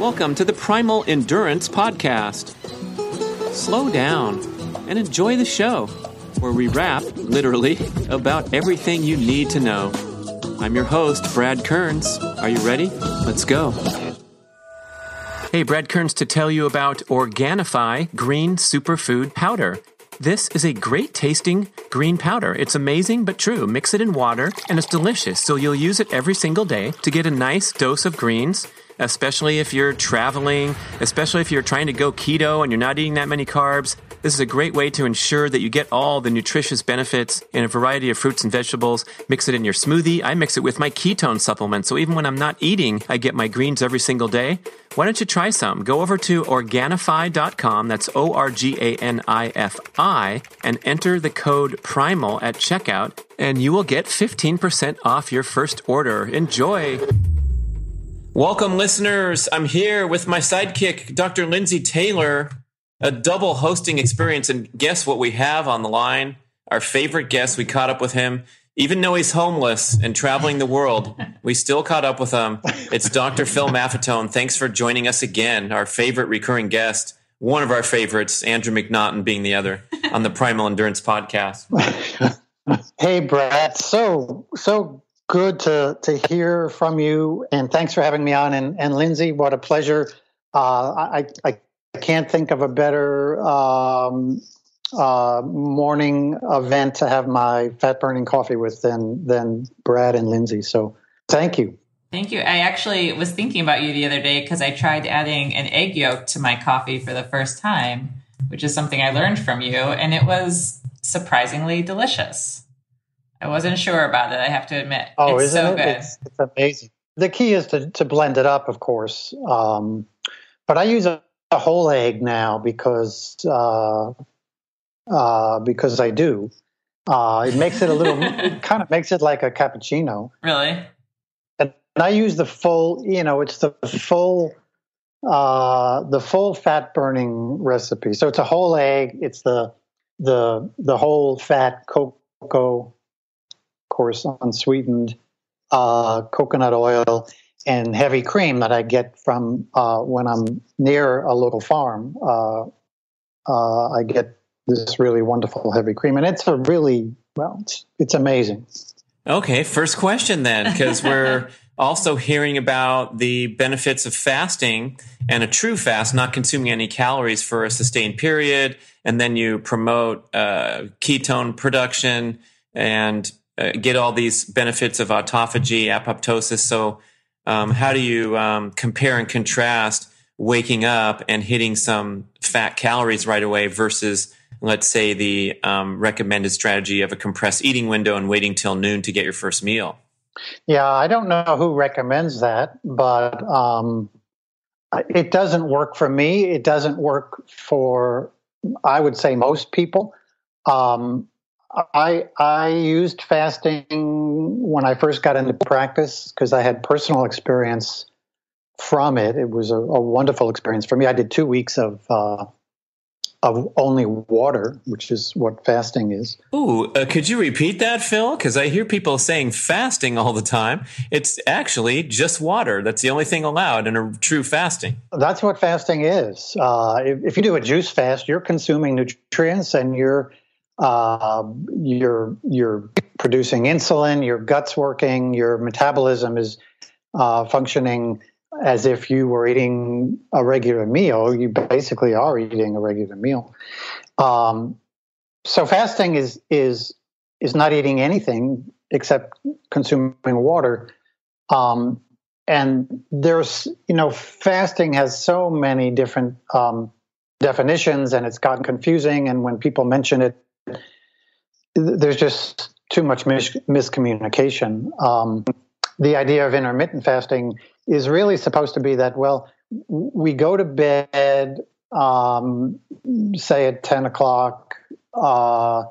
Welcome to the Primal Endurance Podcast. Slow down and enjoy the show, where we rap, literally, about everything you need to know. I'm your host, Brad Kearns. Are you ready? Let's go. Hey, Brad Kearns to tell you about Organifi Green Superfood Powder. This is a great tasting green powder. It's amazing but true. Mix it in water and it's delicious. So you'll use it every single day to get a nice dose of greens especially if you're traveling, especially if you're trying to go keto and you're not eating that many carbs. This is a great way to ensure that you get all the nutritious benefits in a variety of fruits and vegetables. Mix it in your smoothie. I mix it with my ketone supplement. So even when I'm not eating, I get my greens every single day. Why don't you try some? Go over to Organifi.com, that's O R G A N I F I, and enter the code PRIMAL at checkout, and you will get 15% off your first order. Enjoy! Welcome, listeners. I'm here with my sidekick, Dr. Lindsay Taylor, a double hosting experience. And guess what we have on the line? Our favorite guest. We caught up with him. Even though he's homeless and traveling the world, we still caught up with him. It's Dr. Phil Maffetone. Thanks for joining us again, our favorite recurring guest, one of our favorites, Andrew McNaughton being the other, on the Primal Endurance podcast. hey, Brad. So, so good to to hear from you, and thanks for having me on. And and Lindsay, what a pleasure. Uh, I I can't think of a better um, uh, morning event to have my fat burning coffee with than than Brad and Lindsay. So thank you. Thank you. I actually was thinking about you the other day because I tried adding an egg yolk to my coffee for the first time, which is something I learned from you, and it was surprisingly delicious. I wasn't sure about it. I have to admit. Oh, it's isn't so it? good. It's, it's amazing. The key is to to blend it up, of course. Um, but I use a, a, whole egg now because uh, uh, because I do. Uh, it makes it a little. it kind of makes it like a cappuccino. Really. And, and I use the full. You know, it's the full. Uh, the full fat burning recipe. So it's a whole egg. It's the the the whole fat cocoa course, unsweetened uh, coconut oil and heavy cream that I get from uh, when I'm near a local farm. Uh, uh, I get this really wonderful heavy cream, and it's a really well, it's, it's amazing. Okay, first question then, because we're also hearing about the benefits of fasting and a true fast, not consuming any calories for a sustained period, and then you promote uh, ketone production and uh, get all these benefits of autophagy, apoptosis. So, um, how do you um, compare and contrast waking up and hitting some fat calories right away versus, let's say, the um, recommended strategy of a compressed eating window and waiting till noon to get your first meal? Yeah, I don't know who recommends that, but um, it doesn't work for me. It doesn't work for, I would say, most people. Um, I I used fasting when I first got into practice because I had personal experience from it. It was a, a, wonderful experience for me. I did two weeks of uh, of only water, which is what fasting is. Ooh, uh, could you repeat that, Phil? Because I hear people saying fasting all the time. It's actually just water. That's the only thing allowed in a true fasting. That's what fasting is. Uh, if, if you do a juice fast, you're consuming nutrients and you're uh, you're you're producing insulin, your gut's working, your metabolism is uh, functioning as if you were eating a regular meal. You basically are eating a regular meal. Um, so fasting is is is not eating anything except consuming water. Um, and there's you know fasting has so many different um, definitions, and it's gotten confusing. And when people mention it there's just too much mis- miscommunication. Um, the idea of intermittent fasting is really supposed to be that, well, we go to bed, um, say at 10 o'clock, uh,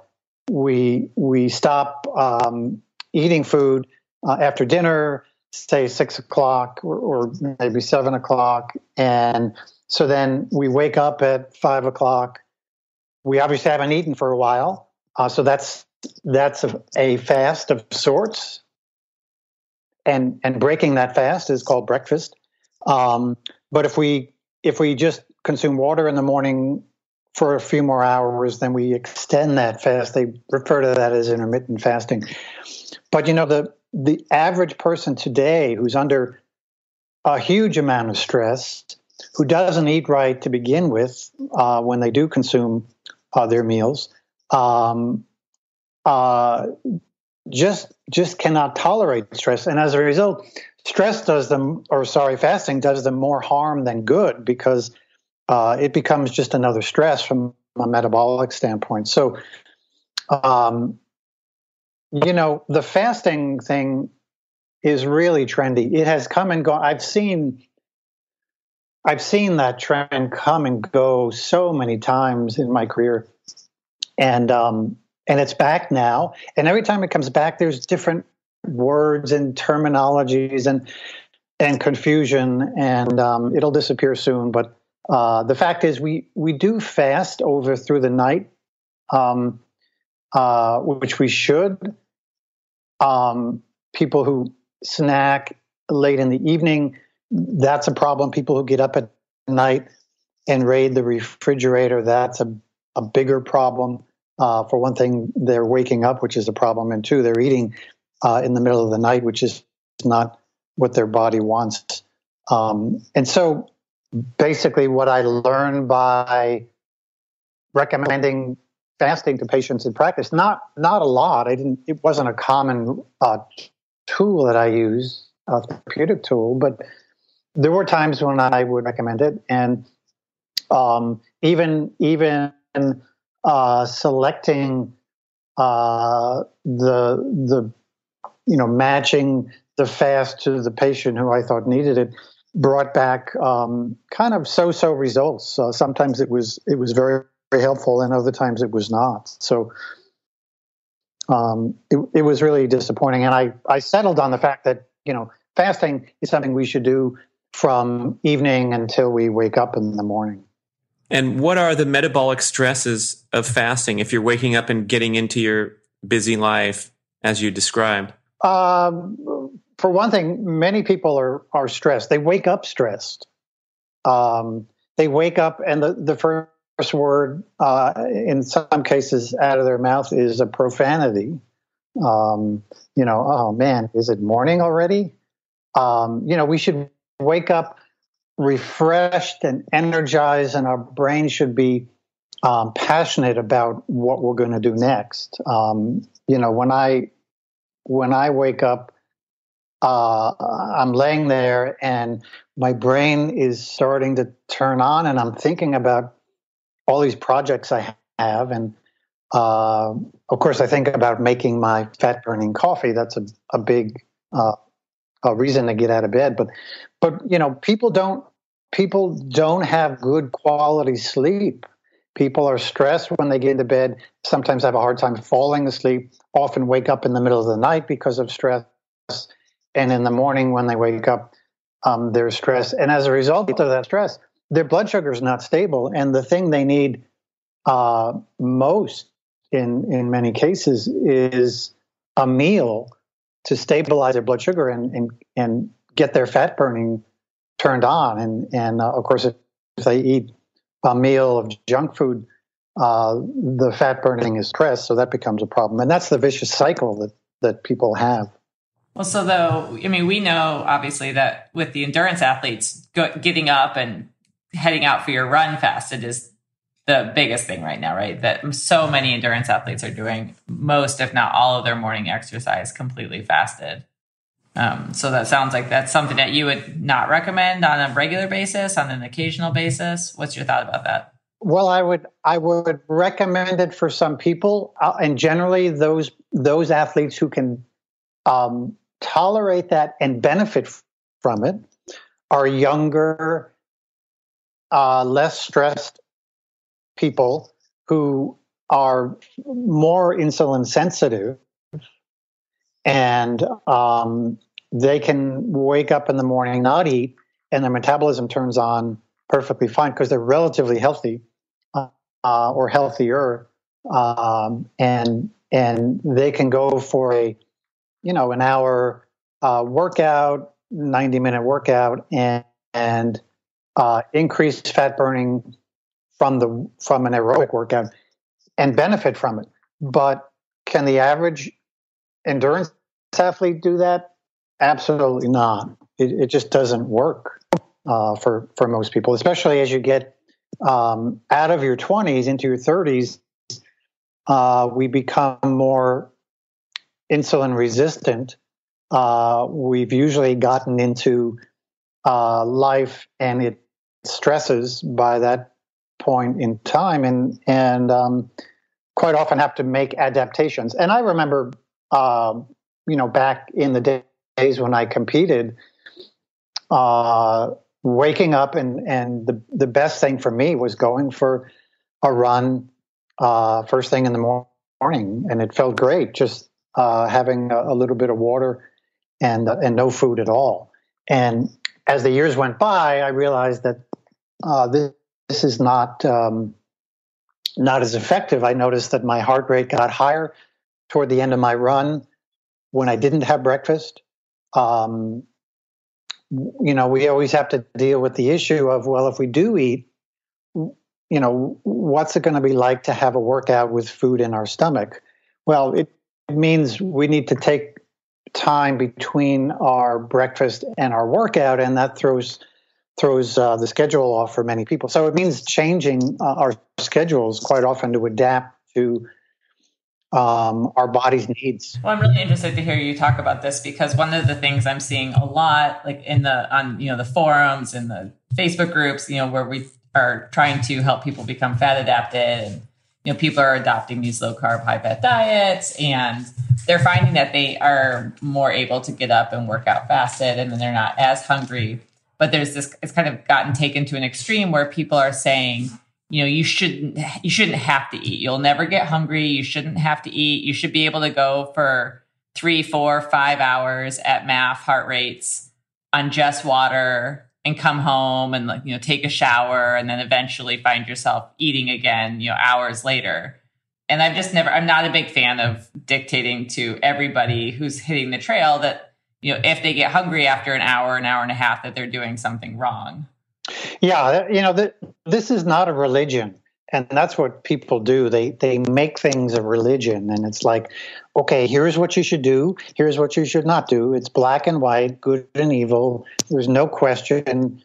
we, we stop um, eating food uh, after dinner, say six o'clock or, or maybe seven o'clock. And so then we wake up at five o'clock. We obviously haven't eaten for a while uh, so that's that's a, a, fast of sorts, and and breaking that fast is called breakfast. Um, but if we if we just consume water in the morning for a few more hours, then we extend that fast. They refer to that as intermittent fasting. But you know the the average person today who's under a huge amount of stress, who doesn't eat right to begin with uh, when they do consume uh, their meals, um, uh, just just cannot tolerate stress, and as a result, stress does them, or sorry, fasting does them more harm than good because uh, it becomes just another stress from a metabolic standpoint. So, um, you know, the fasting thing is really trendy. It has come and gone. I've seen I've seen that trend come and go so many times in my career, and um, and it's back now. And every time it comes back, there's different words and terminologies and and confusion, and um, it'll disappear soon. But uh, the fact is, we we do fast over through the night, um, uh, which we should. Um, people who snack late in the evening, that's a problem. People who get up at night and raid the refrigerator, that's a, a bigger problem. Uh, for one thing, they're waking up, which is a problem, and two, they're eating uh, in the middle of the night, which is not what their body wants. Um, and so, basically, what I learned by recommending fasting to patients in practice, not not a lot. I didn't. It wasn't a common uh, tool that I use, a therapeutic tool, but there were times when I would recommend it, and um, even even uh, selecting uh, the the you know matching the fast to the patient who I thought needed it brought back um, kind of so-so results. Uh, sometimes it was it was very very helpful, and other times it was not. So um, it, it was really disappointing, and I I settled on the fact that you know fasting is something we should do from evening until we wake up in the morning. And what are the metabolic stresses of fasting if you're waking up and getting into your busy life as you described? Um, for one thing, many people are are stressed. They wake up stressed. Um, they wake up, and the, the first word, uh, in some cases, out of their mouth is a profanity. Um, you know, oh man, is it morning already? Um, you know, we should wake up refreshed and energized, and our brain should be um, passionate about what we're going to do next. Um, you know, when I when I wake up, uh, I'm laying there and my brain is starting to turn on, and I'm thinking about all these projects I have, and uh, of course, I think about making my fat burning coffee. That's a, a big uh, a reason to get out of bed. But but you know, people don't people don't have good quality sleep. People are stressed when they get into bed, sometimes have a hard time falling asleep, often wake up in the middle of the night because of stress. And in the morning when they wake up, um, they're stressed. And as a result of that stress, their blood sugar is not stable. And the thing they need uh, most in, in many cases is a meal to stabilize their blood sugar and, and, and get their fat burning turned on. And, and uh, of course, if they eat a meal of junk food, uh, the fat burning is stress, so that becomes a problem. And that's the vicious cycle that, that people have. Well, so though, I mean, we know obviously that with the endurance athletes go, getting up and heading out for your run fasted is the biggest thing right now, right? That so many endurance athletes are doing most, if not all, of their morning exercise completely fasted. Um, so that sounds like that's something that you would not recommend on a regular basis, on an occasional basis. What's your thought about that? Well, I would I would recommend it for some people, uh, and generally those those athletes who can um, tolerate that and benefit from it are younger, uh, less stressed people who are more insulin sensitive and um, they can wake up in the morning, not eat, and their metabolism turns on perfectly fine because they're relatively healthy uh, or healthier, um, and and they can go for a you know an hour uh, workout, ninety minute workout, and and uh, increase fat burning from the from an aerobic workout and benefit from it. But can the average endurance athlete do that? Absolutely not. It, it just doesn't work uh, for for most people, especially as you get um, out of your 20s into your 30s. Uh, we become more insulin resistant. Uh, we've usually gotten into uh, life and it stresses by that point in time, and and um, quite often have to make adaptations. And I remember, uh, you know, back in the days when I competed, uh, waking up and and the the best thing for me was going for a run uh, first thing in the morning, and it felt great just uh, having a, a, little bit of water and and no food at all. And as the years went by, I realized that uh, this, this is not um, not as effective. I noticed that my heart rate got higher toward the end of my run when I didn't have breakfast. Um, you know, we always have to deal with the issue of well, if we do eat, you know, what's it going to be like to have a workout with food in our stomach? Well, it means we need to take time between our breakfast and our workout, and that throws throws uh, the schedule off for many people. So it means changing uh, our schedules quite often to adapt to um, our body's needs. Well, I'm really interested to hear you talk about this because one of the things I'm seeing a lot, like in the on you know the forums and the Facebook groups, you know, where we are trying to help people become fat adapted and you know people are adopting these low carb high fat diets and they're finding that they are more able to get up and work out fasted and then they're not as hungry but there's this it's kind of gotten taken to an extreme where people are saying you know you shouldn't you shouldn't have to eat. You'll never get hungry. You shouldn't have to eat. You should be able to go for three four five hours at MAF heart rates on just water and come home and like you know take a shower and then eventually find yourself eating again you know hours later. And i've just never i'm not a big fan of dictating to everybody who's hitting the trail that you know if they get hungry after an hour an hour and a half that they're doing something wrong. Yeah you know this is not a religion and that's what people do. They they make things a religion and it's like okay here's what you should do here's what you should not do. It's black and white good and evil. There's no question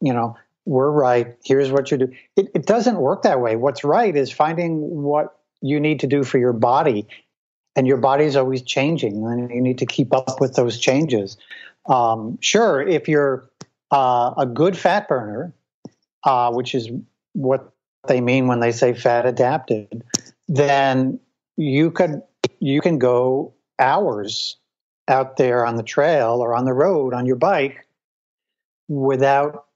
you know we're right here's what you do. It, it doesn't work that way. What's right is finding what you need to do for your body and your body's always changing and you need to keep up with those changes um, sure if you're uh, a good fat burner uh, which is what they mean when they say fat adapted, then you could you can go hours out there on the trail or on the road on your bike without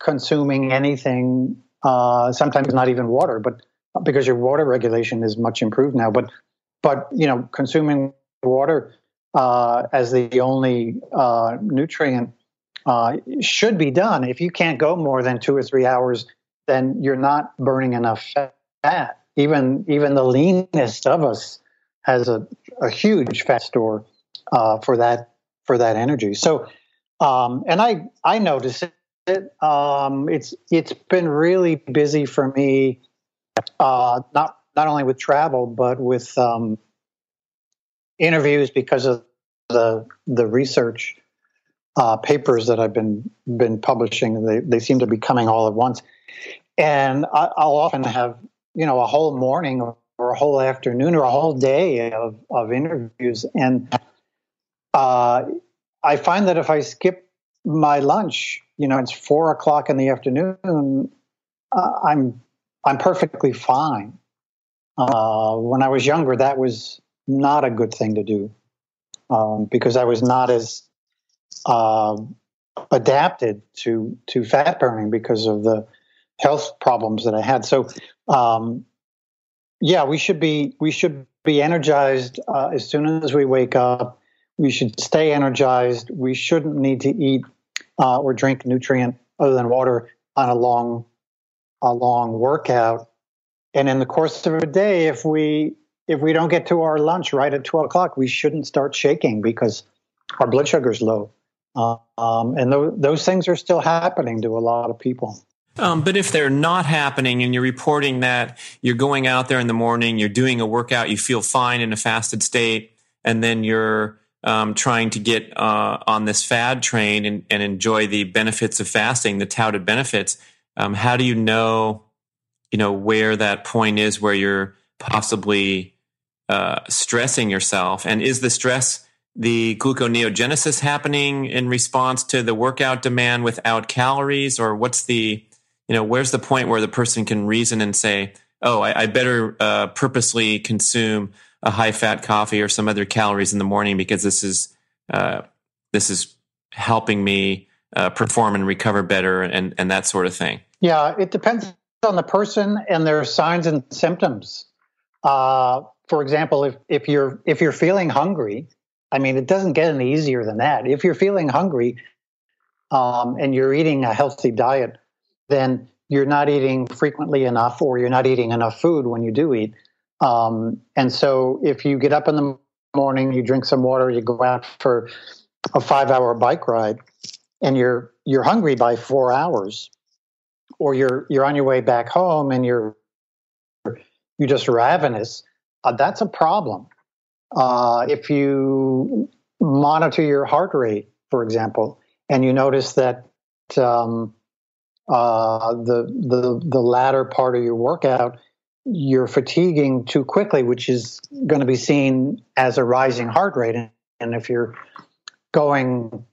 consuming anything. Uh, sometimes not even water, but because your water regulation is much improved now. But but you know, consuming water uh, as the only uh, nutrient uh, should be done. If you can't go more than two or three hours then you're not burning enough fat. Even even the leanest of us has a, a huge fat store uh, for that for that energy. So, um, and I I notice it. Um, it's it's been really busy for me, uh, not not only with travel but with um, interviews because of the the research uh, papers that I've been been publishing. They they seem to be coming all at once, and I, will often have you know a whole morning or a whole afternoon or a whole day of of interviews, and uh, I find that if I skip my lunch, you know, it's four o'clock in the afternoon, uh, I'm I'm perfectly fine. Uh, when I was younger, that was not a good thing to do um, because I was not as uh, adapted to to fat burning because of the health problems that I had. So, um, yeah, we should be we should be energized uh, as soon as we wake up. We should stay energized. We shouldn't need to eat uh, or drink nutrient other than water on a long a long workout. And in the course of a day, if we if we don't get to our lunch right at twelve o'clock, we shouldn't start shaking because our blood sugar is low. Um, and th- those things are still happening to a lot of people. Um, but if they're not happening and you're reporting that you're going out there in the morning, you're doing a workout, you feel fine in a fasted state, and then you're um, trying to get uh, on this fad train and, and, enjoy the benefits of fasting, the touted benefits, um, how do you know, you know, where that point is where you're possibly uh, stressing yourself? And is the stress the gluconeogenesis happening in response to the workout demand without calories, or what's the you know, where's the point where the person can reason and say, oh, I, I better uh, purposely consume a high fat coffee or some other calories in the morning because this is uh, this is helping me uh, perform and recover better and and that sort of thing. Yeah, it depends on the person and their signs and symptoms. Uh, for example, if if you're if you're feeling hungry, I mean, it doesn't get any easier than that. If you're feeling hungry um, and you're eating a healthy diet, then you're not eating frequently enough or you're not eating enough food when you do eat. Um, and so if you get up in the morning, you drink some water, you go out for a five hour bike ride and you're you're hungry by four hours, or you're you're on your way back home and you're you're just ravenous, uh, that's a problem. Uh, if you monitor your heart rate, for example, and you notice that um, uh, the the the latter part of your workout, you're fatiguing too quickly, which is going to be seen as a rising heart rate. And if you're going,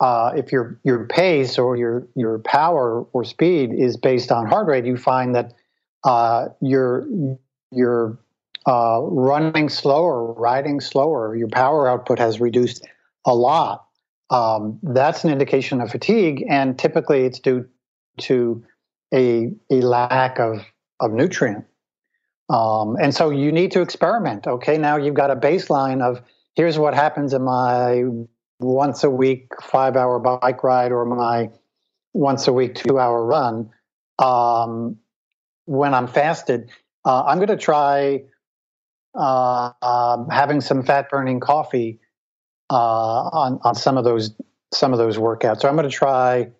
uh, if your your pace or your your power or speed is based on heart rate, you find that uh, you're you're uh, running slower, riding slower. Your power output has reduced a lot. Um, that's an indication of fatigue, and typically it's due to a, a lack of, of nutrient. Um, and so you need to experiment. Okay, now you've got a baseline of here's what happens in my once a week five hour bike ride or my once a week two hour run. Um, when I'm fasted, uh, I'm going to try uh, uh, having some fat burning coffee uh, on on some of those some of those workouts. So I'm going to try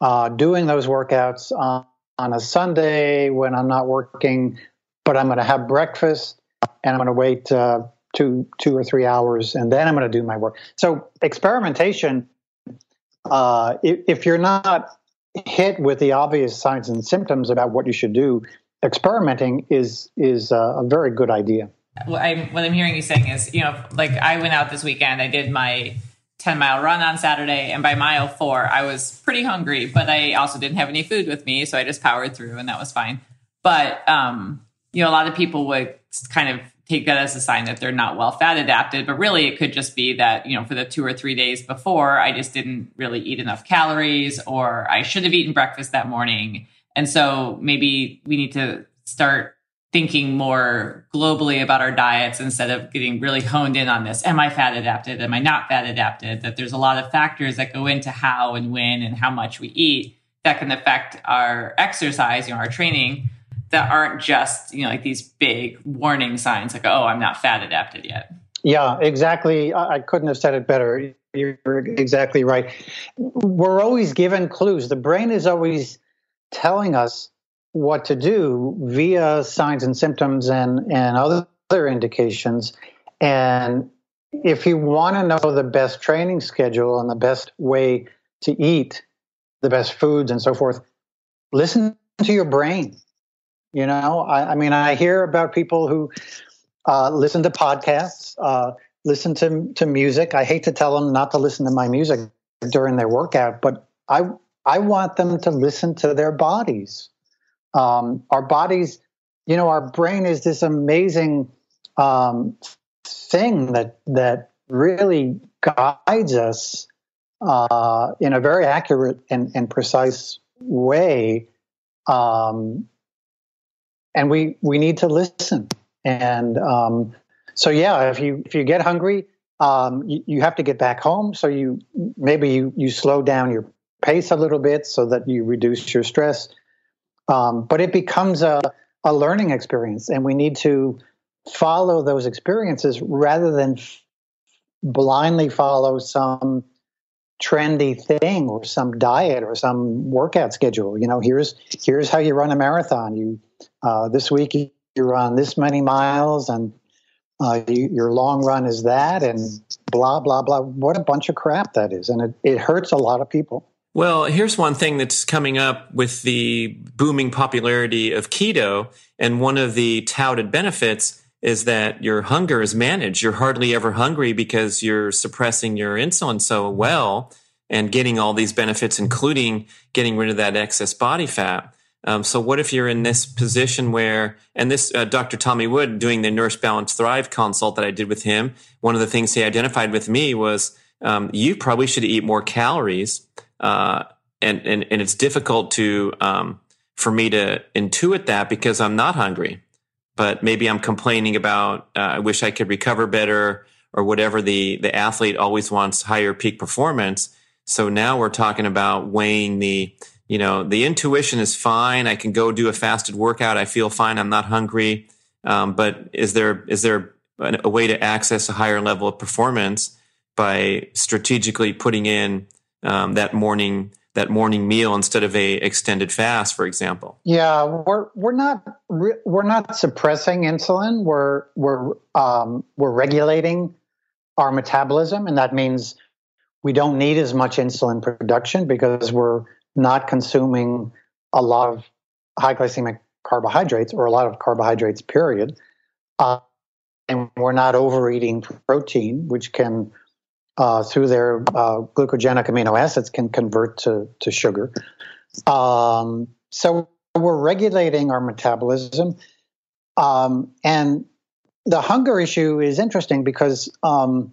uh, doing those workouts on, on a Sunday when I'm not working, but I'm going to have breakfast and I'm going to wait uh, two two or three hours and then I'm going to do my work. So experimentation, uh, if, if, you're not hit with the obvious signs and symptoms about what you should do, experimenting is is a very good idea. What I'm, what I'm hearing you saying is, you know, like I went out this weekend, I did my 10 mile run on Saturday. And by mile four, I was pretty hungry, but I also didn't have any food with me. So I just powered through and that was fine. But, um, you know, a lot of people would kind of take that as a sign that they're not well fat adapted. But really, it could just be that, you know, for the two or three days before, I just didn't really eat enough calories or I should have eaten breakfast that morning. And so maybe we need to start thinking more globally about our diets instead of getting really honed in on this. Am I fat adapted? Am I not fat adapted? That there's a lot of factors that go into how and when and how much we eat that can affect our exercise, you know, our training that aren't just, you know, like these big warning signs like, oh, I'm not fat adapted yet. Yeah, exactly. I couldn't have said it better. You're exactly right. We're always given clues. The brain is always telling us what to do via signs and symptoms and, and other, other indications. And if you want to know the best training schedule and the best way to eat the best foods and so forth, listen to your brain. You know, I, I mean, I hear about people who uh, listen to podcasts, uh, listen to to music. I hate to tell them not to listen to my music during their workout, but I I want them to listen to their bodies. Um, our bodies, you know, our brain is this amazing um, thing that that really guides us uh, in a very accurate and, and precise way. Um, and we we need to listen. And um, so, yeah, if you if you get hungry, um, you, you, have to get back home. So you maybe you you slow down your pace a little bit so that you reduce your stress. Um, but it becomes a, a learning experience, and we need to follow those experiences rather than blindly follow some trendy thing or some diet or some workout schedule. You know, here's here's how you run a marathon. You uh, this week you, run this many miles, and uh, you, your long run is that, and blah blah blah. What a bunch of crap that is, and it, it hurts a lot of people. Well, here's one thing that's coming up with the booming popularity of keto, and one of the touted benefits is that your hunger is managed. You're hardly ever hungry because you're suppressing your insulin so well and getting all these benefits, including getting rid of that excess body fat. Um, so what if you're in this position where, and this uh, Dr. Tommy Wood doing the Nourish Balance Thrive consult that I did with him, one of the things he identified with me was um, you probably should eat more calories, uh, and and and it's difficult to um, for me to intuit that because I'm not hungry but maybe I'm complaining about uh, I wish I could recover better or whatever the the athlete always wants higher peak performance. So now we're talking about weighing the you know the intuition is fine. I can go do a fasted workout. I feel fine. I'm not hungry. Um, but is there is there a way to access a higher level of performance by strategically putting in um, that morning that morning meal instead of a extended fast, for example? Yeah, we're we're not we're not suppressing insulin. We're we're um, we're regulating our metabolism, and that means we don't need as much insulin production because we're not consuming a lot of high glycemic carbohydrates or a lot of carbohydrates. Period. Uh, and we're not overeating protein, which can uh, through their uh, glucogenic amino acids can convert to, to sugar. Um, so we're regulating our metabolism. Um, and the hunger issue is interesting because um,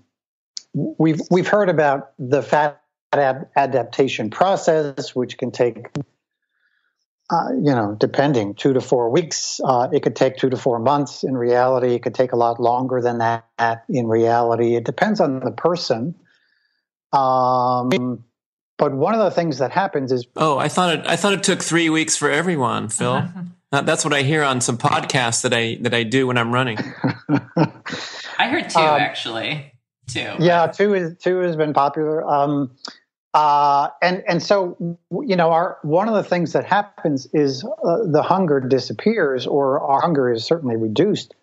we've we've heard about the fat adaptation process, which can take uh, you know, depending two to four weeks. Uh, it could take two to four months. In reality, it could take a lot longer than that. In reality, it depends on the person. Um, but one of the things that happens is oh, I thought it. I thought it took three weeks for everyone, Phil. That's what I hear on some podcasts that I that I do when I'm running. I heard two um, actually. Two. Yeah, two is two has been popular. Um, uh, and and so you know, our one of the things that happens is uh, the hunger disappears, or our hunger is certainly reduced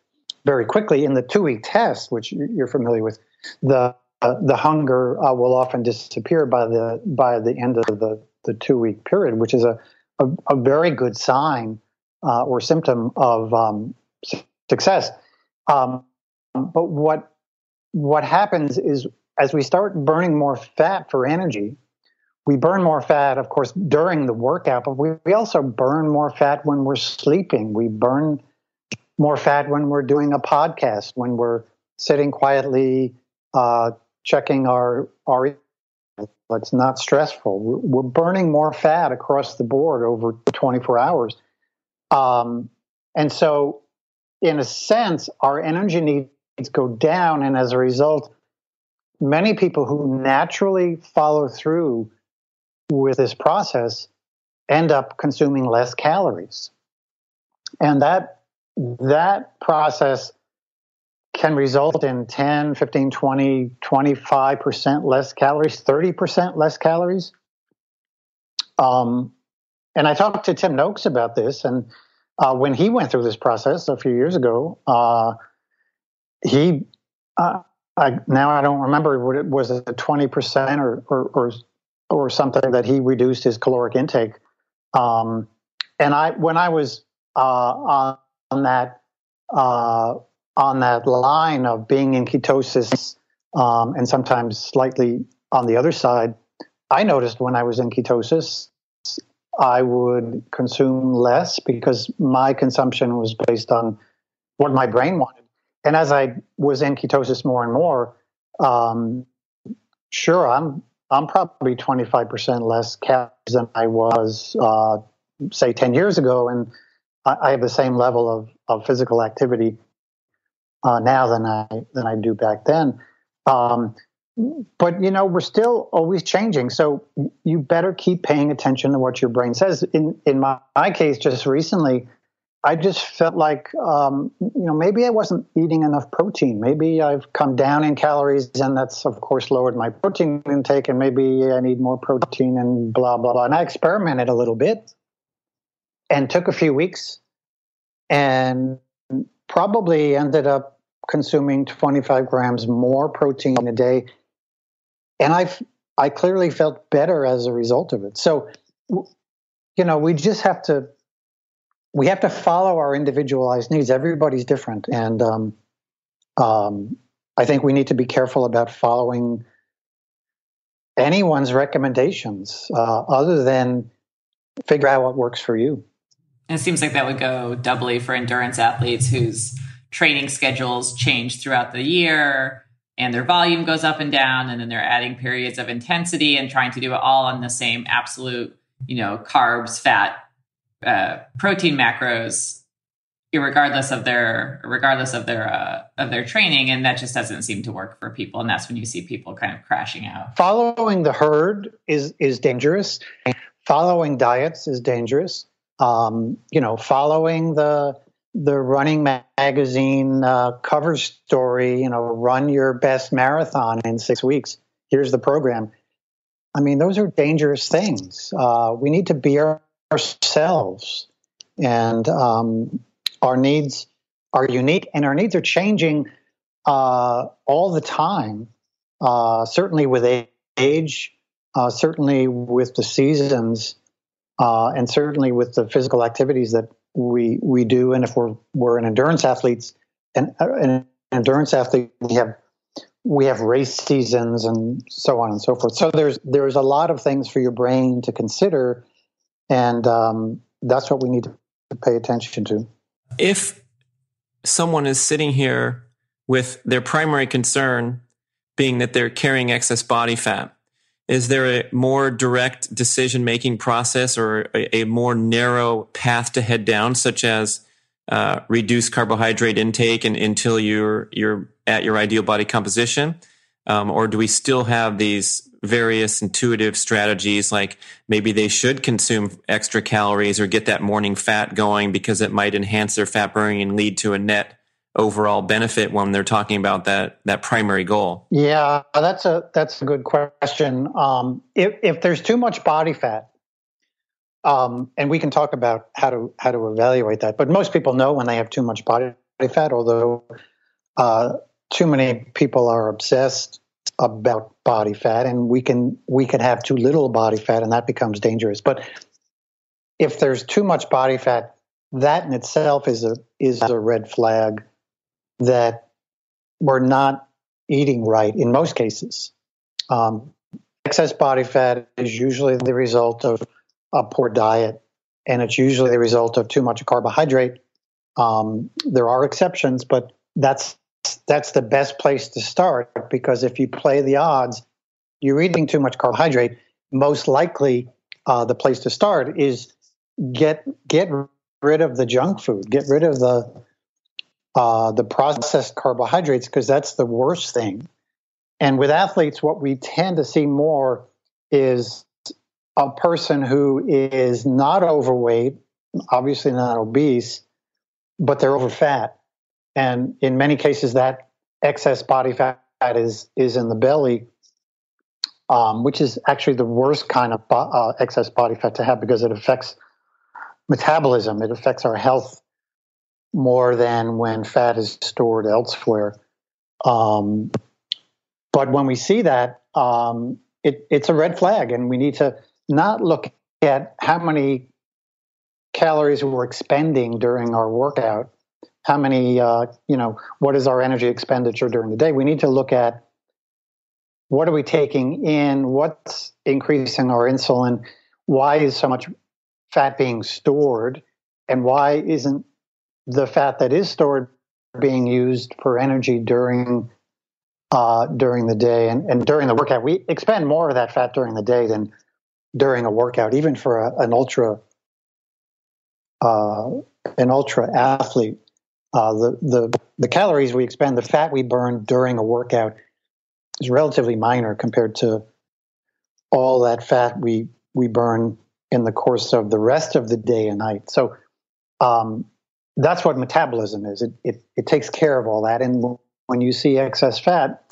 very quickly in the two week test, which you're familiar with. The uh, the hunger uh, will often disappear by the by the end of the the two week period, which is a a, a very good sign uh, or symptom of um, success. Um, but what what happens is as we start burning more fat for energy, we burn more fat, of course, during the workout, but we, we also burn more fat when we're sleeping. We burn more fat when we're doing a podcast, when we're sitting quietly, uh, checking our our. It's not stressful. We're, we're, burning more fat across the board over 24 hours, um, and so, in a sense, our energy needs go down, and as a result, many people who naturally follow through with this process end up consuming less calories. And that that process can result in 10, 15, 20, 25% less calories, 30% less calories. Um, and I talked to Tim Noakes about this, and uh, when he went through this process a few years ago, uh, he uh, I, now I don't remember what it was, a twenty percent or, or, or or something that he reduced his caloric intake. Um, and I when I was uh, on, on, that uh, on that line of being in ketosis um, and sometimes slightly on the other side, I noticed when I was in ketosis, I would consume less because my consumption was based on what my brain wanted and as I was in ketosis more and more, um, sure, I'm I'm probably 25% less calories than I was, uh, say, 10 years ago, and I, I, have the same level of, of physical activity uh, now than I than I do back then. Um, but you know, we're still always changing, so you better keep paying attention to what your brain says. In in my, my case, just recently, I just felt like, um, you know, maybe I wasn't eating enough protein. Maybe I've come down in calories, and that's of course lowered my protein intake. And maybe I need more protein, and blah blah blah. And I experimented a little bit, and took a few weeks, and probably ended up consuming 25 grams more protein a day, and I I clearly felt better as a result of it. So, you know, we just have to we have to follow our individualized needs. Everybody's different, and um, um, I think we need to be careful about following anyone's recommendations uh, other than figure out what works for you. it seems like that would go doubly for endurance athletes whose training schedules change throughout the year and their volume goes up and down and then they're adding periods of intensity and trying to do it all on the same absolute you know carbs fat uh, protein macros regardless of their regardless of their uh, of their training and that just doesn't seem to work for people. And that's when you see people kind of crashing out. Following the herd is is dangerous. Following diets is dangerous. Um, you know following the the running magazine uh, cover story you know run your best marathon in six weeks. Here's the program. I mean those are dangerous things. Uh, we need to be our ourselves. And um, our needs are unique and our needs are changing uh, all the time. Uh, certainly with age uh, certainly with the seasons uh, and certainly with the physical activities that we we do. And if we're we're an endurance athletes and an endurance athlete we have we have race seasons and so on and so forth. So there's there's a lot of things for your brain to consider and um, that's what we need to pay attention to. If someone is sitting here with their primary concern being that they're carrying excess body fat, is there a more direct decision making process or a, a, more narrow path to head down, such as uh, reduce carbohydrate intake and, until you're you're at your ideal body composition, um, or do we still have these various intuitive strategies like maybe they should consume extra calories or get that morning fat going because it might enhance their fat burning and lead to a net overall benefit when they're talking about that that primary goal? Yeah that's a that's a good question. Um, if, if there's too much body fat um, and we can talk about how to how to evaluate that but most people know when they have too much body fat although uh, too many people are obsessed about body fat and we can we can have too little body fat and that becomes dangerous. But if there's too much body fat that in itself is a is a red flag that we're not eating right in most cases. Um, excess body fat is usually the result of a poor diet and it's usually the result of too much carbohydrate. Um, there are exceptions but that's that's the best place to start because if you play the odds, you're eating too much carbohydrate. Most likely, uh, the place to start is get get rid of the junk food, get rid of the uh, the processed carbohydrates because that's the worst thing. And with athletes, what we tend to see more is a person who is not overweight, obviously not obese, but they're over fat and in many cases that excess body fat is is in the belly um, which is actually the worst kind of uh, excess body fat to have because it affects metabolism. It affects our health more than when fat is stored elsewhere. Um, but when we see that um, it, it's a red flag and we need to not look at how many calories we're expending during our workout how many, uh, you know, what is our energy expenditure during the day? We need to look at what are we taking in, what's increasing our insulin, why is so much fat being stored, and why isn't the fat that is stored being used for energy during uh, during the day and, and during the workout. We expend more of that fat during the day than during a workout, even for a, an ultra uh, an ultra athlete. Uh, the, the, the calories we expend, the fat we burn during a workout is relatively minor compared to all that fat we, we burn in the course of the rest of the day and night. So um, that's what metabolism is. It, it, it takes care of all that. And when you see excess fat,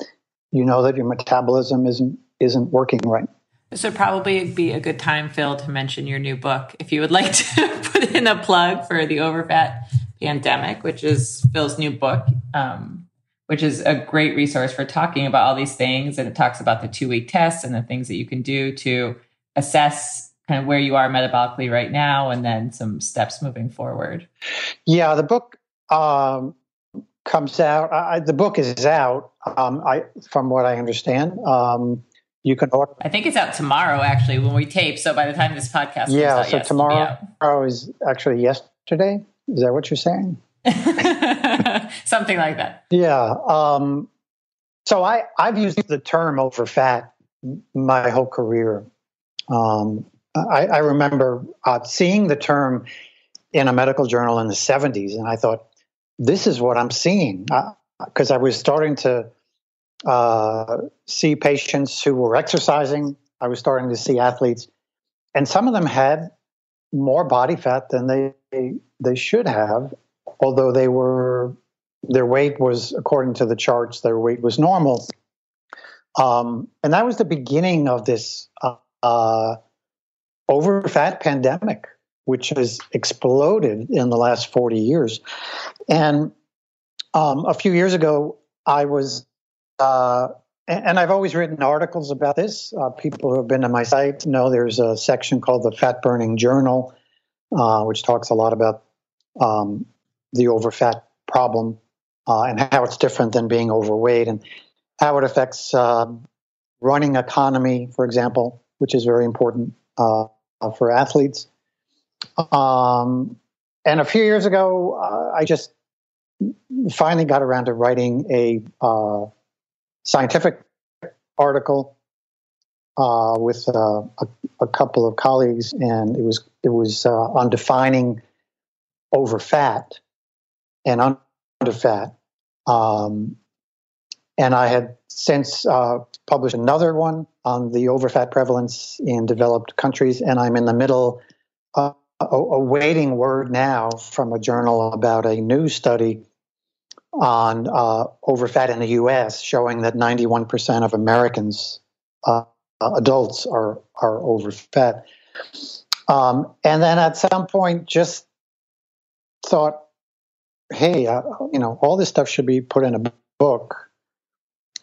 you know that your metabolism isn't isn't working right. This would probably be a good time, Phil, to mention your new book. If you would like to put in a plug for the overfat pandemic, which is Phil's new book, um, which is a great resource for talking about all these things. And it talks about the two week tests and the things that you can do to assess kind of where you are metabolically right now and then some steps moving forward. Yeah, the book um, comes out. I, the book is out. Um, I, from what I understand, um, you can order. I think it's out tomorrow, actually, when we tape. So by the time this podcast, yeah. Out, so yes, tomorrow, tomorrow is actually yesterday. Is that what you're saying? Something like that. Yeah. Um, so I I've used the term over fat my whole career. Um, I, I, remember uh, seeing the term in a medical journal in the 70s, and I thought, this is what I'm seeing. Because uh, I was starting to uh, see patients who were exercising, I was starting to see athletes, and some of them had more body fat than they they should have, although they were their weight was according to the charts their weight was normal. Um, and that was the beginning of this uh, uh, pandemic, which has exploded in the last 40 years. And um, a few years ago, I was, uh, and I've always written articles about this. Uh, people who have been to my site know there's a section called the Fat Burning Journal, uh, which talks a lot about um, the overfat problem uh, and how it's different than being overweight and how it affects um, running economy, for example, which is very important uh, for athletes. Um, and a few years ago, uh, I just finally got around to writing a uh, scientific article uh, with uh, a, a, couple of colleagues, and it was it was uh, on defining over fat and under fat. Um, and I had since uh, published another one on the overfat prevalence in developed countries, and I'm in the middle uh, awaiting word now from a journal about a new study on uh, overfat in the U.S., showing that 91% of Americans, uh, adults, are are overfat. Um, and then at some point, just thought, hey, uh, you know, all this stuff should be put in a book.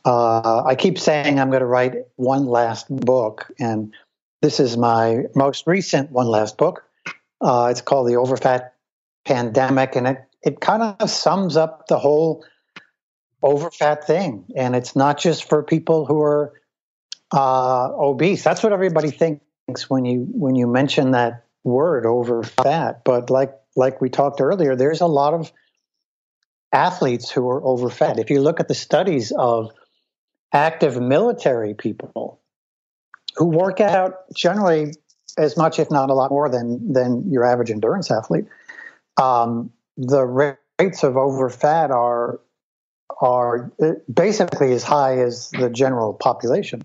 Uh, I keep saying I'm going to write one last book, and this is my most recent one last book. Uh, it's called The Overfat Pandemic, and it, it kind of sums up the whole overfat thing. And it's not just for people who are uh, obese. That's what everybody thinks when you when you mention that word overfat. But like like we talked earlier, there's a lot of athletes who are overfat. If you look at the studies of active military people who work out generally as much, if not a lot more than than your average endurance athlete, um, the rates of overfat are are basically as high as the general population.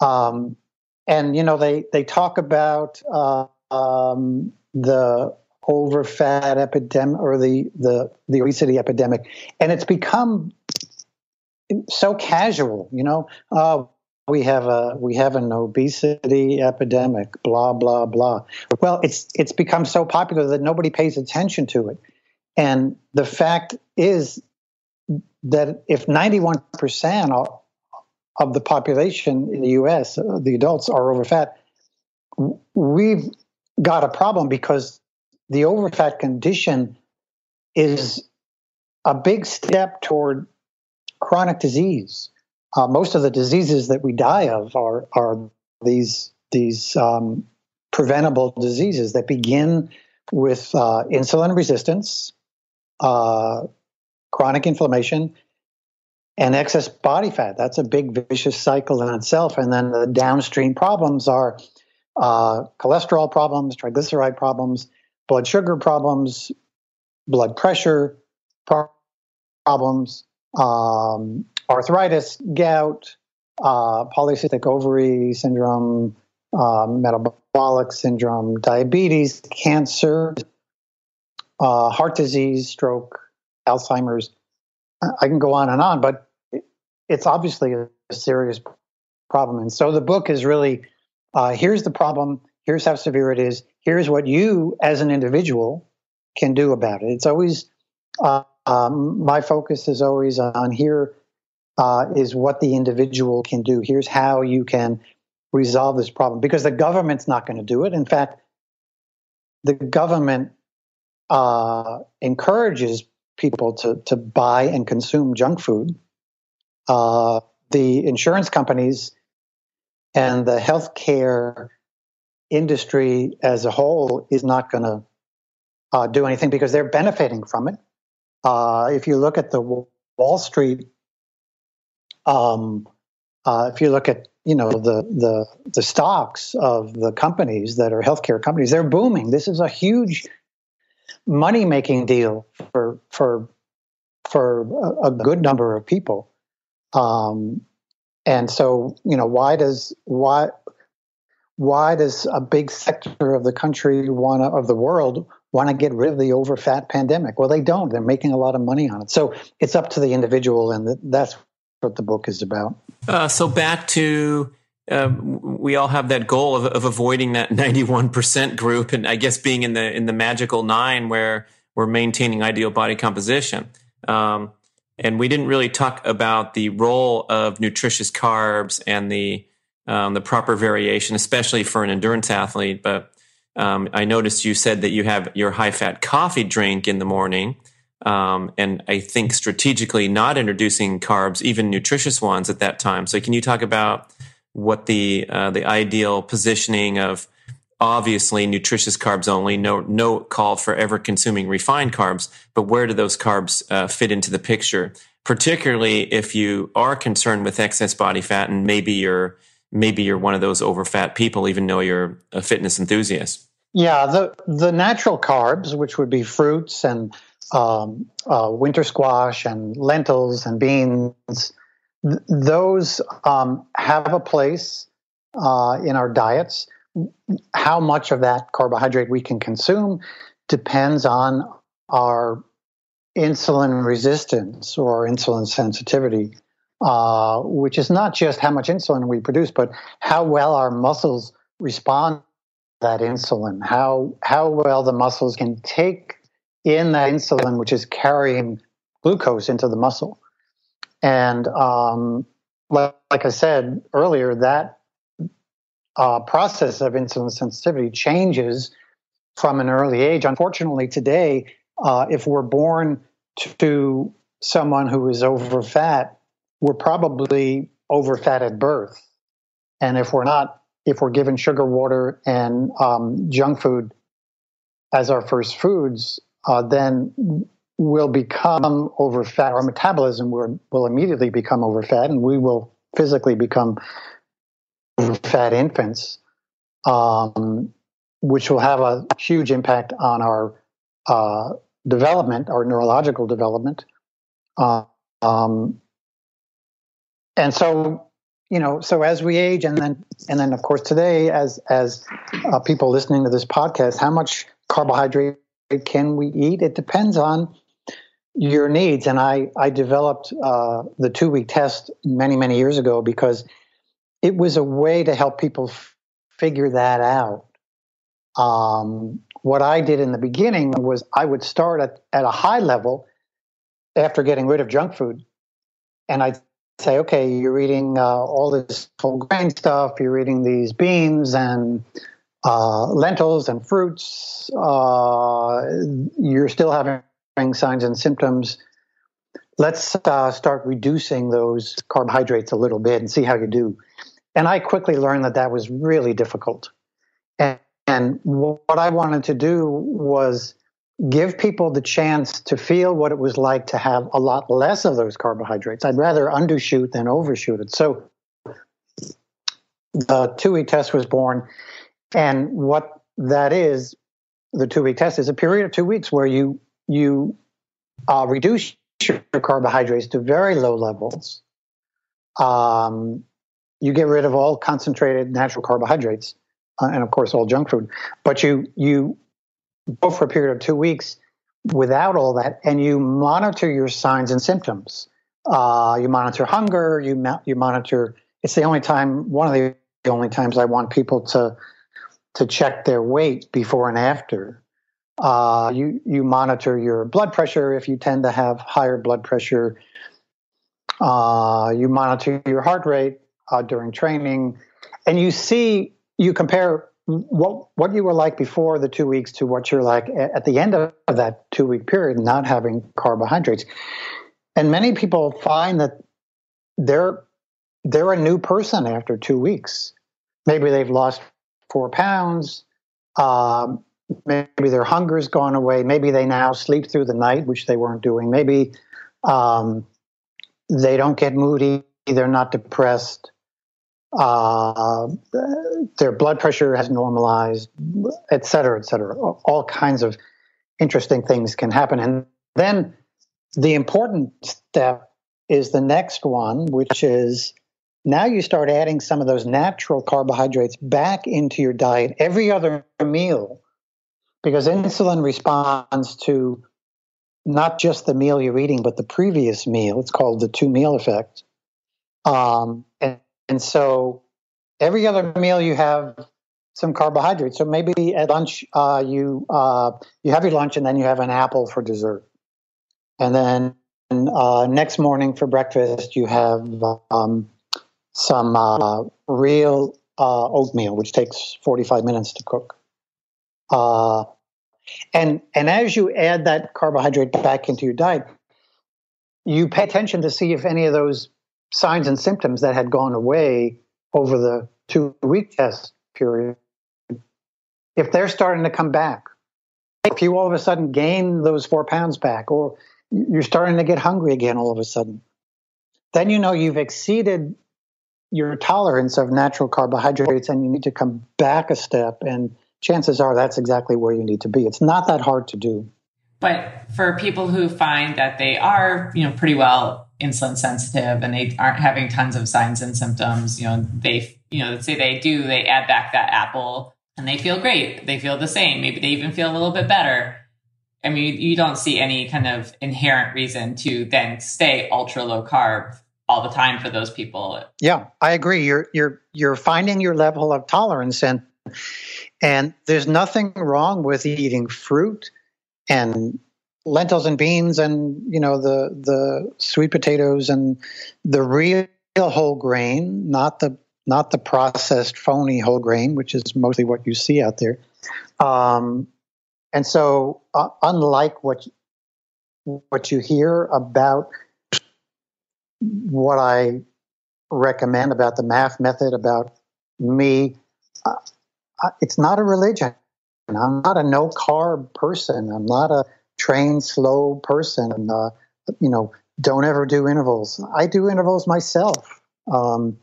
Um, and you know they they talk about uh, um, the overfat epidemic or the the the obesity epidemic, and it's become so casual. You know, uh, we have a we have an obesity epidemic. Blah blah blah. Well, it's it's become so popular that nobody pays attention to it, and the fact is that if ninety one percent of the population in the U.S., the adults are overfat, we've got a problem because the overfat condition is a big step toward chronic disease. Uh, most of the diseases that we die of are are these these um, preventable diseases that begin with uh, insulin resistance, uh, chronic inflammation, and excess body fat. That's a big vicious cycle in itself. And then the downstream problems are uh, cholesterol problems, triglyceride problems, blood sugar problems, blood pressure problems, um, arthritis, gout, uh, polycystic ovary syndrome, uh, metabolic syndrome, diabetes, cancer, uh, heart disease, stroke, Alzheimer's. I can go on and on, but it's obviously a serious problem. And so the book is really uh, here's the problem, here's how severe it is, here's what you as an individual can do about it. It's always, uh, um, my focus is always on here uh, is what the individual can do. Here's how you can resolve this problem because the government's not going to do it. In fact, the government uh, encourages people to, to buy and consume junk food. Uh, the insurance companies and the healthcare industry as a whole is not going to uh, do anything because they're benefiting from it. Uh, if you look at the Wall Street, um, uh, if you look at you know the the the stocks of the companies that are healthcare companies, they're booming. This is a huge money making deal for for for a, good number of people. Um, and so, you know, why does why why does a big sector of the country want of the world want to get rid of the overfat pandemic? Well, they don't. They're making a lot of money on it. So it's up to the individual, and that's what the book is about. Uh, so back to um, we all have that goal of, of avoiding that 91% group and I guess being in the in the magical nine where we're maintaining ideal body composition. Um, and we didn't really talk about the role of nutritious carbs and the um, the proper variation, especially for an endurance athlete. But um, I noticed you said that you have your high fat coffee drink in the morning. Um, and I think strategically not introducing carbs, even nutritious ones at that time. So, can you talk about what the uh, the ideal positioning of obviously nutritious carbs only, no no call for ever consuming refined carbs, but where do those carbs uh, fit into the picture? Particularly if you are concerned with excess body fat and maybe you're maybe you're one of those overfat people, even though you're a fitness enthusiast. Yeah, the the natural carbs, which would be fruits and um, uh, winter squash and lentils and beans, th- those um, have a place uh, in our diets how much of that carbohydrate we can consume depends on our insulin resistance or insulin sensitivity, uh, which is not just how much insulin we produce, but how well our muscles respond to that insulin, how how well the muscles can take in that insulin, which is carrying glucose into the muscle. And um, like, like I said earlier, that uh, process of insulin sensitivity changes from an early age. Unfortunately, today, uh, if we're born to someone who is over fat, we're probably over fat at birth. And if we're not, if we're given sugar, water, and um, junk food as our first foods, uh, then we'll become over fat. Our metabolism will, will immediately become over fat, and we will physically become fat infants, um, which will have a huge impact on our uh, development, our neurological development. Uh, um, and so, you know, so as we age, and then, and then, of course, today, as as uh, people listening to this podcast, how much carbohydrate can we eat? It depends on your needs. And I I developed uh, the two week test many many years ago because it was a way to help people f- figure that out. Um, what I did in the beginning was I would start at, at a high level after getting rid of junk food. And I'd say, okay, you're eating uh, all this whole grain stuff, you're eating these beans and uh, lentils and fruits, uh, you're still having signs and symptoms. Let's uh, start reducing those carbohydrates a little bit and see how you do. And I quickly learned that that was really difficult. And, and what I wanted to do was give people the chance to feel what it was like to have a lot less of those carbohydrates. I'd rather undershoot than overshoot it. So the two week test was born. And what that is, the two week test is a period of two weeks where you you uh, reduce your carbohydrates to very low levels. Um, you get rid of all concentrated natural carbohydrates uh, and of course all junk food but you you go for a period of two weeks without all that, and you monitor your signs and symptoms. Uh, you monitor hunger. You you monitor. It's the only time. One of the only times I want people to to check their weight before and after. Uh, you you monitor your blood pressure if you tend to have higher blood pressure. Uh, you monitor your heart rate uh, during training, and you see you compare what what you were like before the two weeks to what you're like at the end of that two week period, not having carbohydrates. And many people find that they're they're a new person after two weeks. Maybe they've lost four pounds. Um, maybe their hunger's gone away. Maybe they now sleep through the night, which they weren't doing. Maybe um, they don't get moody. They're not depressed. Uh, their blood pressure has normalized, et cetera, et cetera. All kinds of interesting things can happen. And then the important step is the next one, which is now you start adding some of those natural carbohydrates back into your diet every other meal because insulin responds to not just the meal you're eating, but the previous meal. It's called the two meal effect. Um, and, and so every other meal you have some carbohydrates. So maybe at lunch uh, you uh, you have your lunch and then you have an apple for dessert, and then uh, next morning for breakfast you have um, some uh, real uh, oatmeal, which takes 45 minutes to cook. And and as you add that carbohydrate back into your diet, you pay attention to see if any of those signs and symptoms that had gone away over the two week test period, if they're starting to come back. If you all of a sudden gain those four pounds back, or you're starting to get hungry again all of a sudden, then you know you've exceeded your tolerance of natural carbohydrates and you need to come back a step and chances are that's exactly where you need to be. It's not that hard to do. But for people who find that they are you know pretty well insulin sensitive and they aren't having tons of signs and symptoms you know they you know let's say they do they add back that apple and they feel great. They feel the same. Maybe they even feel a little bit better. I mean you don't see any kind of inherent reason to then stay ultra low carb all the time for those people. Yeah, I agree. You're you're you're finding your level of tolerance and and there's nothing wrong with eating fruit and lentils and beans and you know the the sweet potatoes and the real whole grain, not the not the processed phony whole grain, which is mostly what you see out there. Um, and so, uh, unlike what what you hear about what I recommend about the MAF method, about me, uh, it's not a religion. I'm not a no carb person. I'm not a train slow person. Uh, you know, don't ever do intervals. I do intervals myself. Um,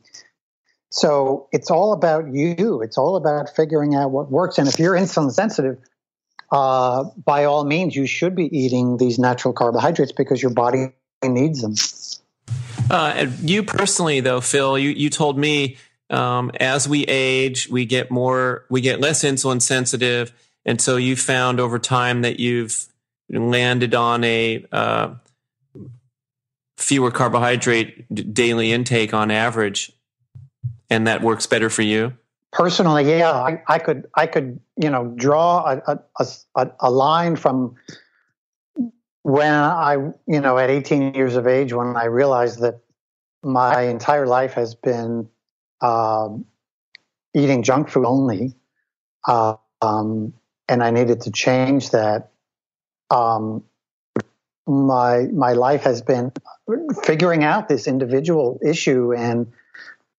so it's all about you. It's all about figuring out what works. And if you're insulin sensitive, uh, by all means, you should be eating these natural carbohydrates because your body needs them. Uh, you personally, though, Phil, you, you told me um, as we age, we get more, we get less insulin sensitive, and so you found over time that you've landed on a uh, fewer carbohydrate daily intake on average, and that works better for you. Personally, yeah, I, I could, I could, you know, draw a, a, a, a line from when I, you know, at 18 years of age, when I realized that my entire life has been um, eating junk food only, uh, um, and I needed to change that. Um, my my life has been figuring out this individual issue, and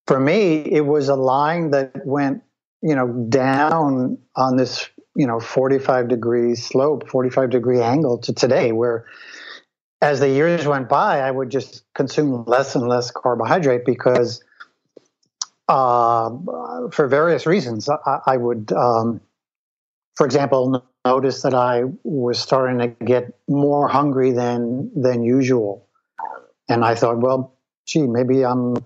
for me, it was a line that went, you know, down on this you know 45 degree slope 45 degree angle to today where as the years went by i would just consume less and less carbohydrate because uh, for various reasons i, I would um, for example notice that i was starting to get more hungry than than usual and i thought well gee maybe i'm am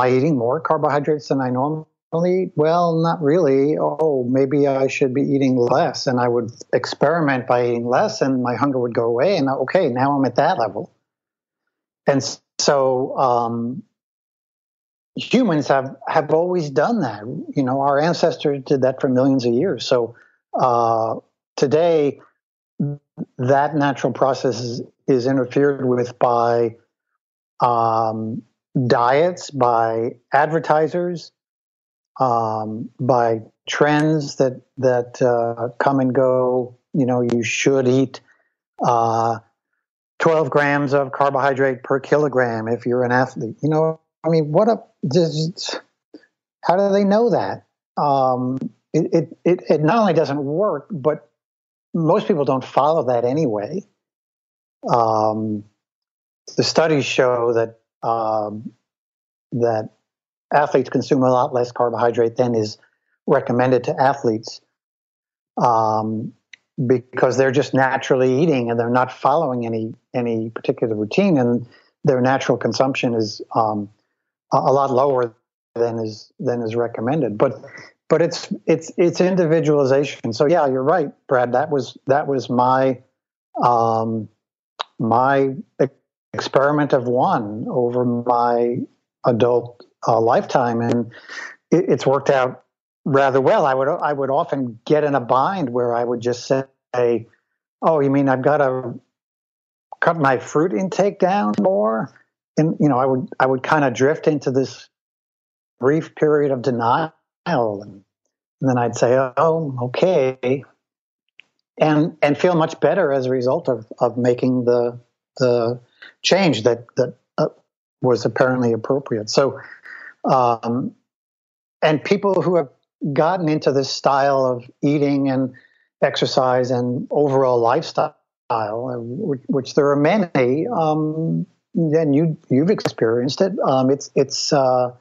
i eating more carbohydrates than i normally eat? Well, not really. Oh, maybe I should be eating less. And I would experiment by eating less, and my hunger would go away. And okay, now I'm at that level. And so um, humans have, have always done that. You know, our ancestors did that for millions of years. So uh, today, that natural process is, is interfered with by um, diets, by advertisers, um, by trends that that uh, come and go. You know, you should eat uh, 12 grams of carbohydrate per kilogram if you're an athlete. You know, I mean, what a just, how do they know that? Um, it, it, it, not only doesn't work, but most people don't follow that anyway. Um, the studies show that um, that athletes consume a lot less carbohydrate than is recommended to athletes um, because they're just naturally eating and they're not following any any particular routine, and their natural consumption is um, a, lot lower than is than is recommended. But but it's it's it's individualization. So yeah, you're right, Brad. That was that was my um, my experiment of one over my adult uh, lifetime, and it, it's worked out rather well. I would I would often get in a bind where I would just say, "Oh, you mean I've got to cut my fruit intake down more?" And you know, I would I would kind of drift into this brief period of denial, and, and then I'd say, "Oh, okay," and and feel much better as a result of of making the the change that that uh, was apparently appropriate. So, um, and people who have gotten into this style of eating and exercise and overall lifestyle, uh, which, which there are many, um, then you you've experienced it. Um, it's it's uh,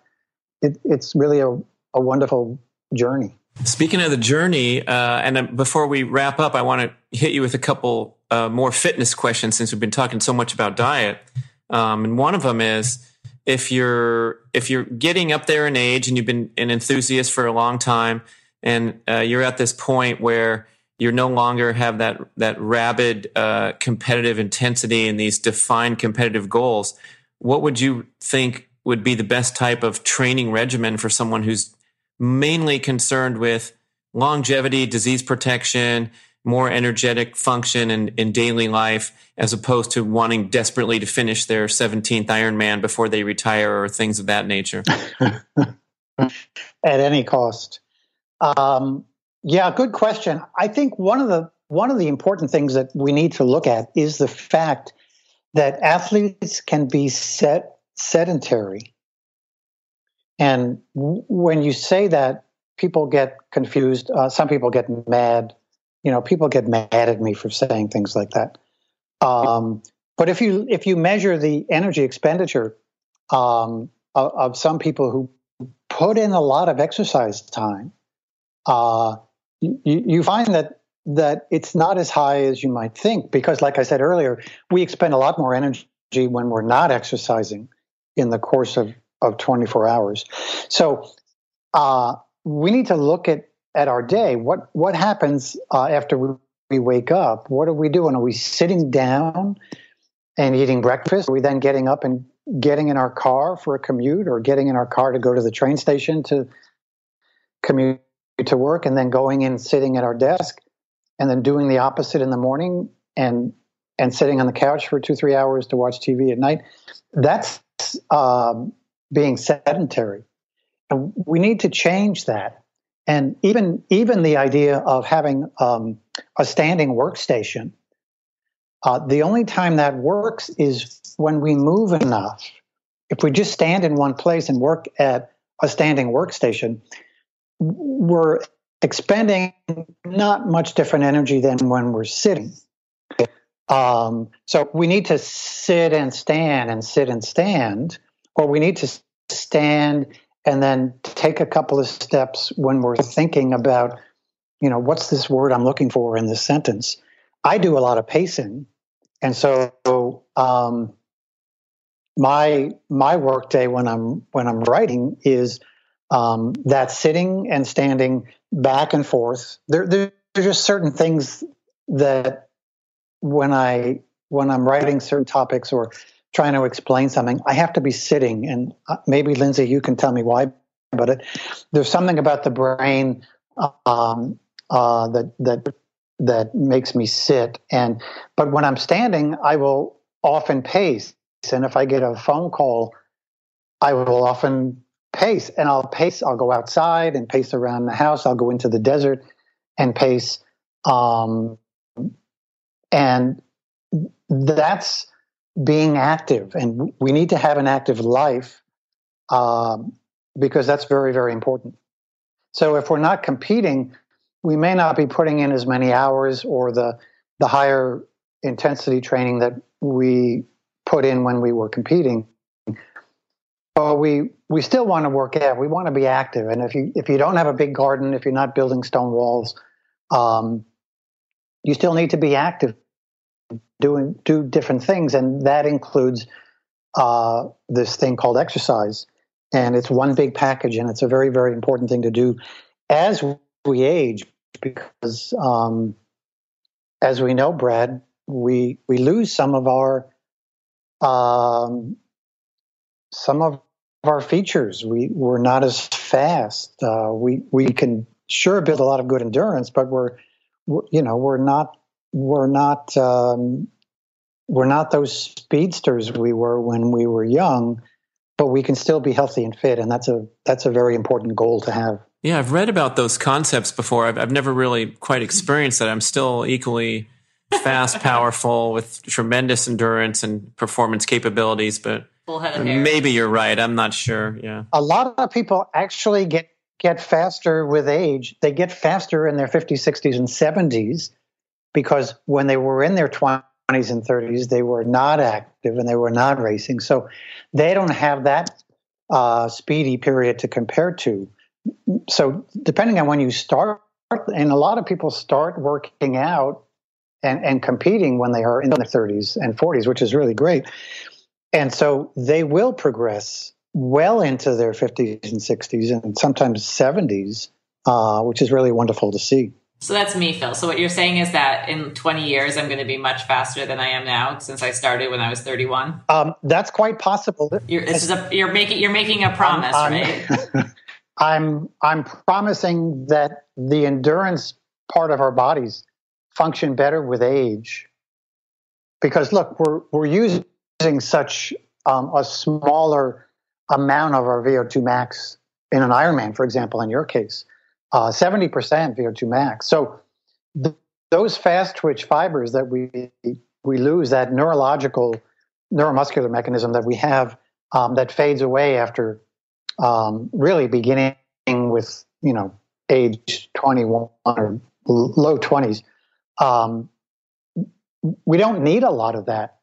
it, it's really a, a wonderful journey. Speaking of the journey, uh, and before we wrap up, I want to hit you with a couple uh, more fitness questions since we've been talking so much about diet. Um, and one of them is if you're if you're getting up there in age and you've been an enthusiast for a long time, and uh, you're at this point where you no longer have that that rabid uh, competitive intensity and these defined competitive goals. What would you think would be the best type of training regimen for someone who's mainly concerned with longevity, disease protection, more energetic function in, in daily life, as opposed to wanting desperately to finish their 17th Ironman before they retire or things of that nature? At any cost. Um, yeah, good question. I think one of the one of the important things that we need to look at is the fact that athletes can be set sedentary and when you say that, people get confused. Uh, some people get mad. You know, people get mad at me for saying things like that. Um, but if you if you measure the energy expenditure um, of, of, some people who put in a lot of exercise time, uh, you, you find that that it's not as high as you might think because, like I said earlier, we expend a lot more energy when we're not exercising in the course of of 24 hours. So uh, we need to look at, at our day. What, what happens uh, after we, we wake up? What are we doing? Are we sitting down and eating breakfast? Are we then getting up and getting in our car for a commute or getting in our car to go to the train station to commute to work and then going in sitting at our desk and then doing the opposite in the morning and and sitting on the couch for two three hours to watch tv at night that's um, being sedentary. And we need to change that. And even even the idea of having um, a standing workstation, uh, the only time that works is when we move enough. If we just stand in one place and work at a standing workstation, we're expending not much different energy than when we're sitting. Um, so we need to sit and stand and sit and stand or we need to stand and then take a couple of steps when we're thinking about, you know, what's this word I'm looking for in this sentence? I do a lot of pacing. And so um, my my work day when I'm when I'm writing is um, that sitting and standing back and forth. There, there are just certain things that when I when I'm writing certain topics or trying to explain something, I have to be sitting. And uh, maybe Lindsay, you can tell me why. But it, there's something about the brain um, uh, that that that makes me sit. And but when I'm standing, I will often pace. And if I get a phone call, I will often pace. And I'll pace. I'll go outside and pace around the house. I'll go into the desert and pace. Um, and that's being active. And we need to have an active life um, because that's very, very important. So if we're not competing, we may not be putting in as many hours or the the higher intensity training that we put in when we were competing. But we we still want to work out. We want to be active. And if you if you don't have a big garden, if you're not building stone walls, um, you still need to be active, doing do different things, and that includes uh, this thing called exercise. And it's one big package, and it's a very very important thing to do as we age because um, as we know, Brad, we we lose some of our um, some of our features. We we're not as fast. Uh, we we can sure build a lot of good endurance, but we're, we're you know we're not we're not um, we're not those speedsters we were when we were young. But we can still be healthy and fit, and that's a that's a very important goal to have. Yeah, I've read about those concepts before. I've, I've never really quite experienced that. I'm still equally fast, powerful, with tremendous endurance and performance capabilities. But maybe you're right. I'm not sure. Yeah, a lot of people actually get get faster with age. They get faster in their 50s, 60s, and 70s because when they were in their 20s and 30s, they were not active and they were not racing. So they don't have that uh, speedy period to compare to so depending on when you start, and a lot of people start working out and, and competing when they are in their 30s and 40s, which is really great. And so they will progress well into their 50s and 60s and sometimes 70s, uh, which is really wonderful to see. So that's me, Phil. So what you're saying is that in 20 years, I'm going to be much faster than I am now, since I started when I was 31. Um, that's quite possible. You're, a, you're making you're making a promise, um, right? I'm I'm promising that the endurance part of our bodies function better with age. Because look, we're we're using such um, a smaller amount of our VO2 max in an Ironman, for example, in your case, uh, seventy uh, percent VO2 max. So th- those fast twitch fibers that we we lose, that neurological neuromuscular mechanism that we have um, that fades away after um, really beginning with you know age 21 or low 20s um, we don't need a lot of that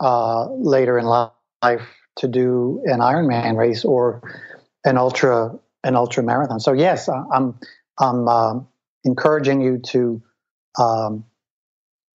uh, later in life to do an Ironman race or an ultra an ultra marathon. So yes, I'm I'm uh, encouraging you to um,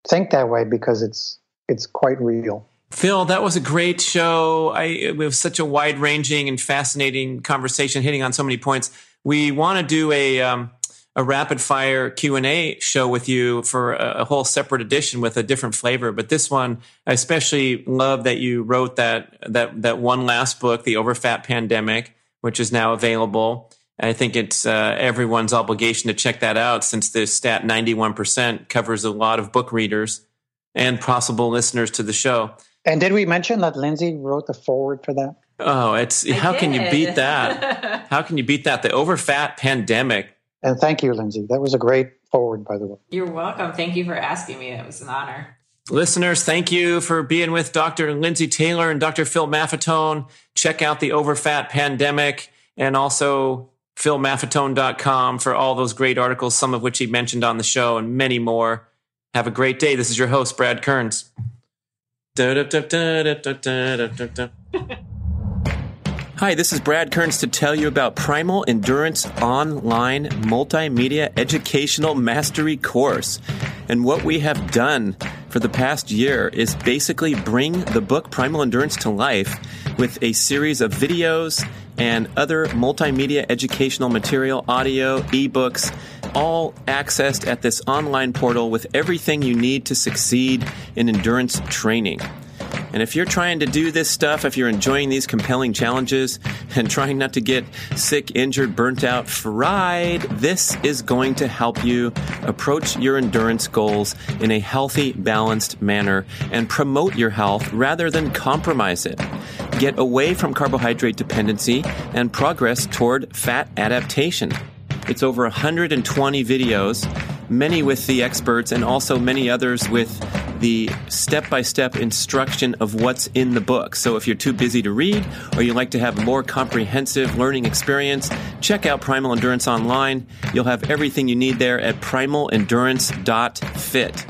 think that way because it's it's quite real. Phil, that was a great show. I, it was such a wide ranging and fascinating conversation, hitting on so many points. We want to do a um, a rapid fire Q and A show with you for a, a, whole separate edition with a different flavor. But this one, I especially love that you wrote that that that one last book, the Overfat Pandemic, which is now available. I think it's uh, everyone's obligation to check that out since the stat 91% covers a lot of book readers and possible listeners to the show. And did we mention that Lindsay wrote the foreword for that? Oh, it's I how did. can you beat that? how can you beat that? The overfat pandemic. And thank you, Lindsay. That was a great foreword, by the way. You're welcome. Thank you for asking me. It was an honor. Listeners, thank you for being with Dr. Lindsay Taylor and Dr. Phil Maffetone. Check out the Overfat Pandemic and also philmaffetone.com for all those great articles, some of which he mentioned on the show and many more. Have a great day. This is your host, Brad Kearns. Hi, this is Brad Kearns to tell you about Primal Endurance Online Multimedia Educational Mastery Course. And what we have done for the past year is basically bring the book Primal Endurance to life with a series of videos and other multimedia educational material, audio, ebooks, all accessed at this online portal with everything you need to succeed in endurance training. And if you're trying to do this stuff, if you're enjoying these compelling challenges and trying not to get sick, injured, burnt out, fried, this is going to help you approach your endurance goals in a healthy, balanced manner and promote your health rather than compromise it. Get away from carbohydrate dependency and progress toward fat adaptation. It's over 120 videos, many with the experts and also many others with the step by step instruction of what's in the book. So if you're too busy to read or you like to have a more comprehensive learning experience, check out Primal Endurance online. You'll have everything you need there at primalendurance.fit.